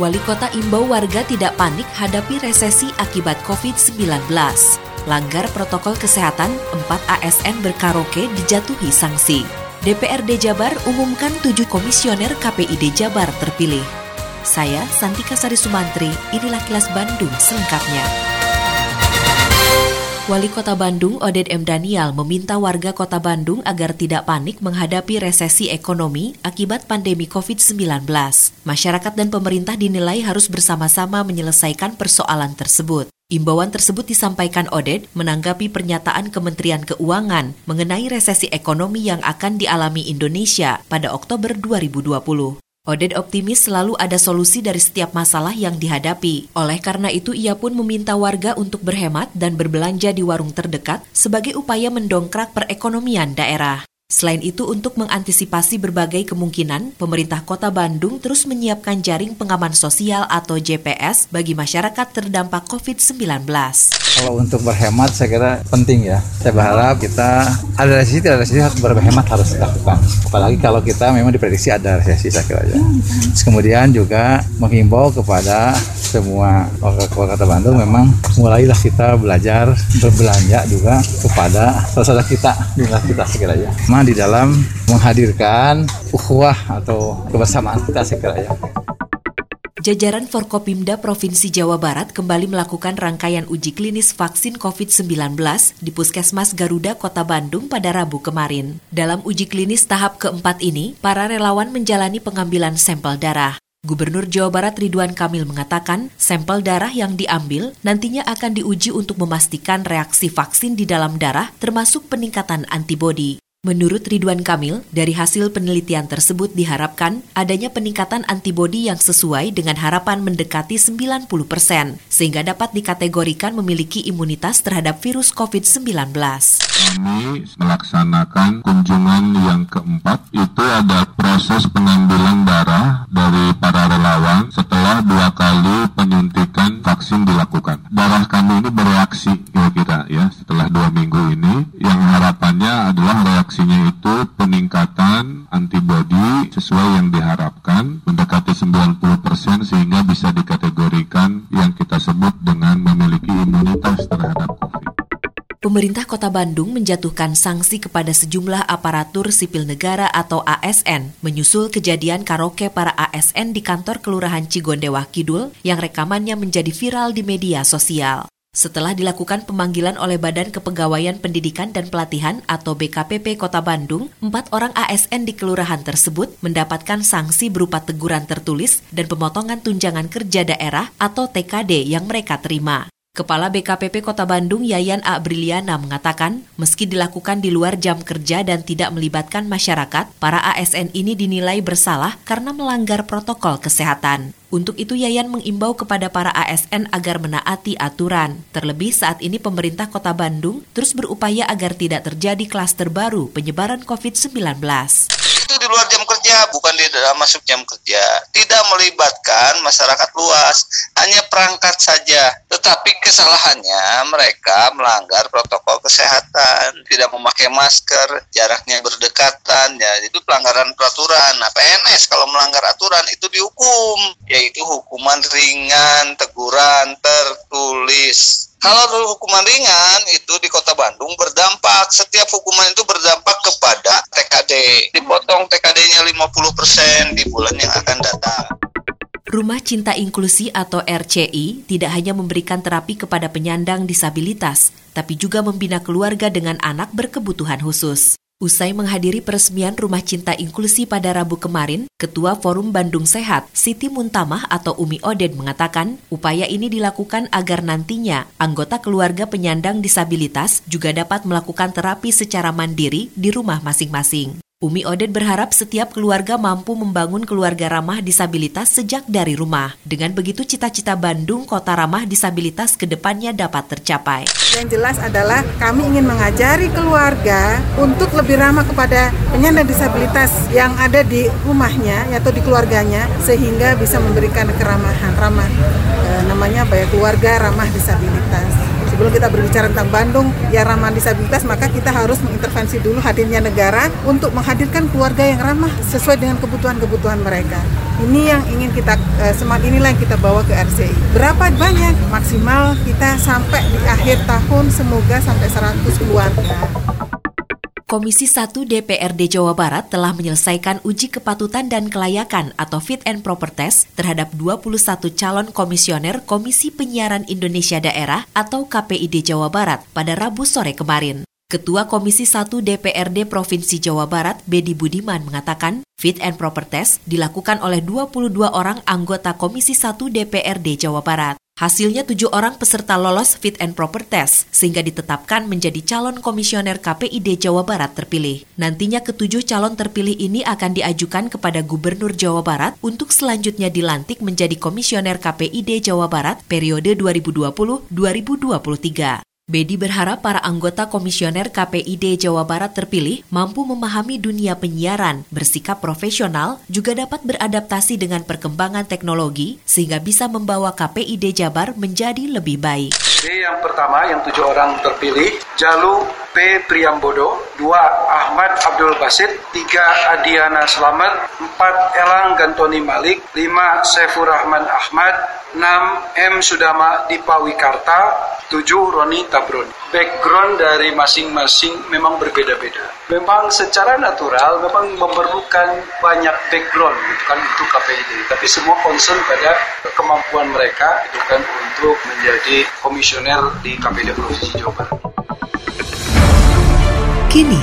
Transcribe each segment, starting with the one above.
Wali Kota imbau warga tidak panik hadapi resesi akibat COVID-19. Langgar protokol kesehatan, 4 ASN berkaraoke dijatuhi sanksi. DPRD Jabar umumkan 7 komisioner KPID Jabar terpilih. Saya Santika Sari Sumantri, inilah kilas Bandung selengkapnya. Wali Kota Bandung Oded M. Daniel meminta warga Kota Bandung agar tidak panik menghadapi resesi ekonomi akibat pandemi COVID-19. Masyarakat dan pemerintah dinilai harus bersama-sama menyelesaikan persoalan tersebut. Imbauan tersebut disampaikan Oded menanggapi pernyataan Kementerian Keuangan mengenai resesi ekonomi yang akan dialami Indonesia pada Oktober 2020. Oded optimis selalu ada solusi dari setiap masalah yang dihadapi. Oleh karena itu, ia pun meminta warga untuk berhemat dan berbelanja di warung terdekat sebagai upaya mendongkrak perekonomian daerah. Selain itu, untuk mengantisipasi berbagai kemungkinan, pemerintah kota Bandung terus menyiapkan jaring pengaman sosial atau JPS bagi masyarakat terdampak COVID-19. Kalau untuk berhemat saya kira penting ya. Saya berharap kita ada resesi tidak resesi harus berhemat harus dilakukan. Apalagi kalau kita memang diprediksi ada resesi saya kira ya. Terus kemudian juga menghimbau kepada semua warga kota Bandung memang mulailah kita belajar berbelanja juga kepada saudara kita, jumlah kita saya kira ya di dalam menghadirkan ukhuwah atau kebersamaan kita sekiranya. Jajaran Forkopimda Provinsi Jawa Barat kembali melakukan rangkaian uji klinis vaksin COVID-19 di Puskesmas Garuda Kota Bandung pada Rabu kemarin. Dalam uji klinis tahap keempat ini, para relawan menjalani pengambilan sampel darah. Gubernur Jawa Barat Ridwan Kamil mengatakan, sampel darah yang diambil nantinya akan diuji untuk memastikan reaksi vaksin di dalam darah termasuk peningkatan antibodi. Menurut Ridwan Kamil, dari hasil penelitian tersebut diharapkan adanya peningkatan antibodi yang sesuai dengan harapan mendekati 90 persen, sehingga dapat dikategorikan memiliki imunitas terhadap virus COVID-19. Kami melaksanakan kunjungan yang keempat, itu ada proses pengambilan darah dari para relawan setelah dua kali penyuntikan vaksin dilakukan. Darah kami ini bereaksi sesuai yang diharapkan mendekati 90% sehingga bisa dikategorikan yang kita sebut dengan memiliki imunitas terhadap COVID. Pemerintah Kota Bandung menjatuhkan sanksi kepada sejumlah aparatur sipil negara atau ASN menyusul kejadian karaoke para ASN di kantor Kelurahan Cigondewa Kidul yang rekamannya menjadi viral di media sosial. Setelah dilakukan pemanggilan oleh Badan Kepegawaian Pendidikan dan Pelatihan atau BKPP Kota Bandung, empat orang ASN di kelurahan tersebut mendapatkan sanksi berupa teguran tertulis dan pemotongan tunjangan kerja daerah atau TKD yang mereka terima. Kepala BKPP Kota Bandung Yayan A. Briliana mengatakan, meski dilakukan di luar jam kerja dan tidak melibatkan masyarakat, para ASN ini dinilai bersalah karena melanggar protokol kesehatan. Untuk itu Yayan mengimbau kepada para ASN agar menaati aturan. Terlebih saat ini pemerintah Kota Bandung terus berupaya agar tidak terjadi klaster baru penyebaran COVID-19 itu di luar jam kerja, bukan di dalam masuk jam kerja. Tidak melibatkan masyarakat luas, hanya perangkat saja. Tetapi kesalahannya mereka melanggar protokol kesehatan, tidak memakai masker, jaraknya berdekatan, ya itu pelanggaran peraturan. Nah, PNS kalau melanggar aturan itu dihukum, yaitu hukuman ringan, teguran tertulis. Kalau hukuman ringan itu di Kota Bandung berdampak, setiap hukuman itu berdampak kepada TKD. Dipotong TKD-nya 50% di bulan yang akan datang. Rumah Cinta Inklusi atau RCI tidak hanya memberikan terapi kepada penyandang disabilitas, tapi juga membina keluarga dengan anak berkebutuhan khusus. Usai menghadiri peresmian Rumah Cinta Inklusi pada Rabu kemarin, Ketua Forum Bandung Sehat, Siti Muntamah atau Umi Oden mengatakan, upaya ini dilakukan agar nantinya anggota keluarga penyandang disabilitas juga dapat melakukan terapi secara mandiri di rumah masing-masing. Umi Odet berharap setiap keluarga mampu membangun keluarga ramah disabilitas sejak dari rumah. Dengan begitu cita-cita Bandung kota ramah disabilitas ke depannya dapat tercapai. Yang jelas adalah kami ingin mengajari keluarga untuk lebih ramah kepada penyandang disabilitas yang ada di rumahnya atau di keluarganya sehingga bisa memberikan keramahan ramah e, namanya baik keluarga ramah disabilitas sebelum kita berbicara tentang Bandung yang ramah disabilitas maka kita harus mengintervensi dulu hadirnya negara untuk menghadirkan keluarga yang ramah sesuai dengan kebutuhan-kebutuhan mereka. Ini yang ingin kita eh, semangat inilah yang kita bawa ke RCI. Berapa banyak maksimal kita sampai di akhir tahun semoga sampai 100 keluarga. Komisi 1 DPRD Jawa Barat telah menyelesaikan uji kepatutan dan kelayakan atau fit and proper test terhadap 21 calon komisioner Komisi Penyiaran Indonesia Daerah atau KPID Jawa Barat pada Rabu sore kemarin. Ketua Komisi 1 DPRD Provinsi Jawa Barat, Bedi Budiman, mengatakan fit and proper test dilakukan oleh 22 orang anggota Komisi 1 DPRD Jawa Barat. Hasilnya tujuh orang peserta lolos fit and proper test sehingga ditetapkan menjadi calon komisioner KPID Jawa Barat terpilih. Nantinya ketujuh calon terpilih ini akan diajukan kepada Gubernur Jawa Barat untuk selanjutnya dilantik menjadi komisioner KPID Jawa Barat periode 2020-2023. Bedi berharap para anggota komisioner KPID Jawa Barat terpilih mampu memahami dunia penyiaran, bersikap profesional, juga dapat beradaptasi dengan perkembangan teknologi sehingga bisa membawa KPID Jabar menjadi lebih baik. B yang pertama yang tujuh orang terpilih, Jalu P. Priambodo, dua Ahmad Abdul Basit, tiga Adiana Slamet, empat Elang Gantoni Malik, lima Saifur Rahman Ahmad, enam M. Sudama Dipawikarta, Tujuh, Roni Tabroni. Background dari masing-masing memang berbeda-beda. Memang secara natural memang memerlukan banyak background gitu kan untuk KPID. Tapi semua concern pada kemampuan mereka itu kan untuk menjadi komisioner di KPID Provinsi Jawa Barat. Kini,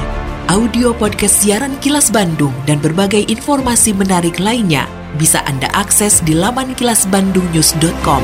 audio podcast siaran Kilas Bandung dan berbagai informasi menarik lainnya bisa Anda akses di laman kilasbandungnews.com.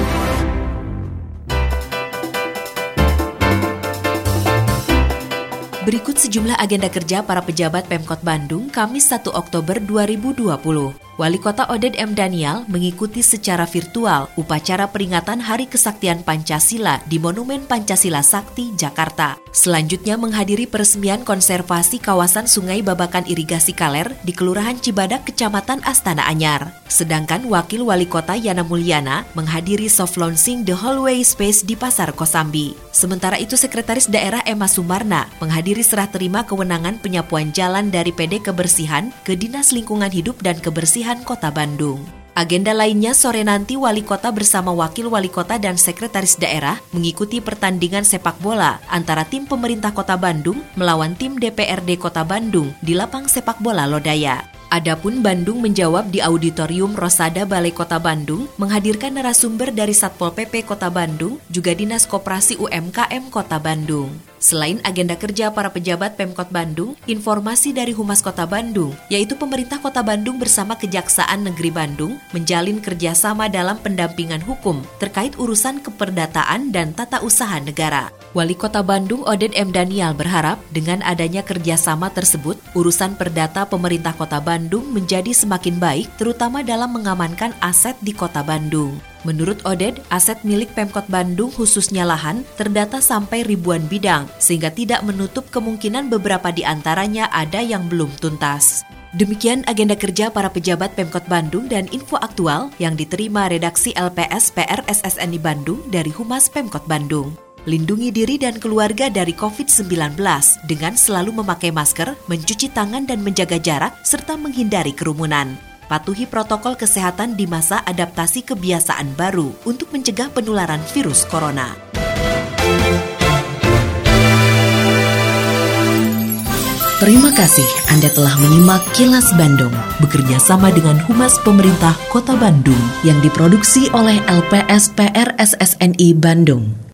Berikut sejumlah agenda kerja para pejabat Pemkot Bandung Kamis 1 Oktober 2020. Wali Kota Oded M. Daniel mengikuti secara virtual upacara peringatan Hari Kesaktian Pancasila di Monumen Pancasila Sakti, Jakarta. Selanjutnya menghadiri peresmian konservasi kawasan Sungai Babakan Irigasi Kaler di Kelurahan Cibadak, Kecamatan Astana Anyar. Sedangkan Wakil Wali Kota Yana Mulyana menghadiri soft launching The Hallway Space di Pasar Kosambi. Sementara itu Sekretaris Daerah Emma Sumarna menghadiri serah terima kewenangan penyapuan jalan dari PD Kebersihan ke Dinas Lingkungan Hidup dan Kebersihan Pemilihan Kota Bandung. Agenda lainnya sore nanti wali kota bersama wakil wali kota dan sekretaris daerah mengikuti pertandingan sepak bola antara tim pemerintah kota Bandung melawan tim DPRD kota Bandung di lapang sepak bola Lodaya. Adapun Bandung menjawab di Auditorium Rosada Balai Kota Bandung menghadirkan narasumber dari Satpol PP Kota Bandung juga Dinas Koperasi UMKM Kota Bandung. Selain agenda kerja para pejabat Pemkot Bandung, informasi dari Humas Kota Bandung, yaitu pemerintah Kota Bandung bersama Kejaksaan Negeri Bandung menjalin kerjasama dalam pendampingan hukum terkait urusan keperdataan dan tata usaha negara. Wali Kota Bandung Oded M. Daniel berharap dengan adanya kerjasama tersebut, urusan perdata pemerintah Kota Bandung menjadi semakin baik terutama dalam mengamankan aset di Kota Bandung. Menurut Oded, aset milik Pemkot Bandung khususnya lahan terdata sampai ribuan bidang, sehingga tidak menutup kemungkinan beberapa di antaranya ada yang belum tuntas. Demikian agenda kerja para pejabat Pemkot Bandung dan info aktual yang diterima redaksi LPS PR SSNI Bandung dari Humas Pemkot Bandung. Lindungi diri dan keluarga dari COVID-19 dengan selalu memakai masker, mencuci tangan dan menjaga jarak, serta menghindari kerumunan. Patuhi protokol kesehatan di masa adaptasi kebiasaan baru untuk mencegah penularan virus corona. Terima kasih Anda telah menyimak Kilas Bandung bekerja sama dengan Humas Pemerintah Kota Bandung yang diproduksi oleh LPSPR SSNI Bandung.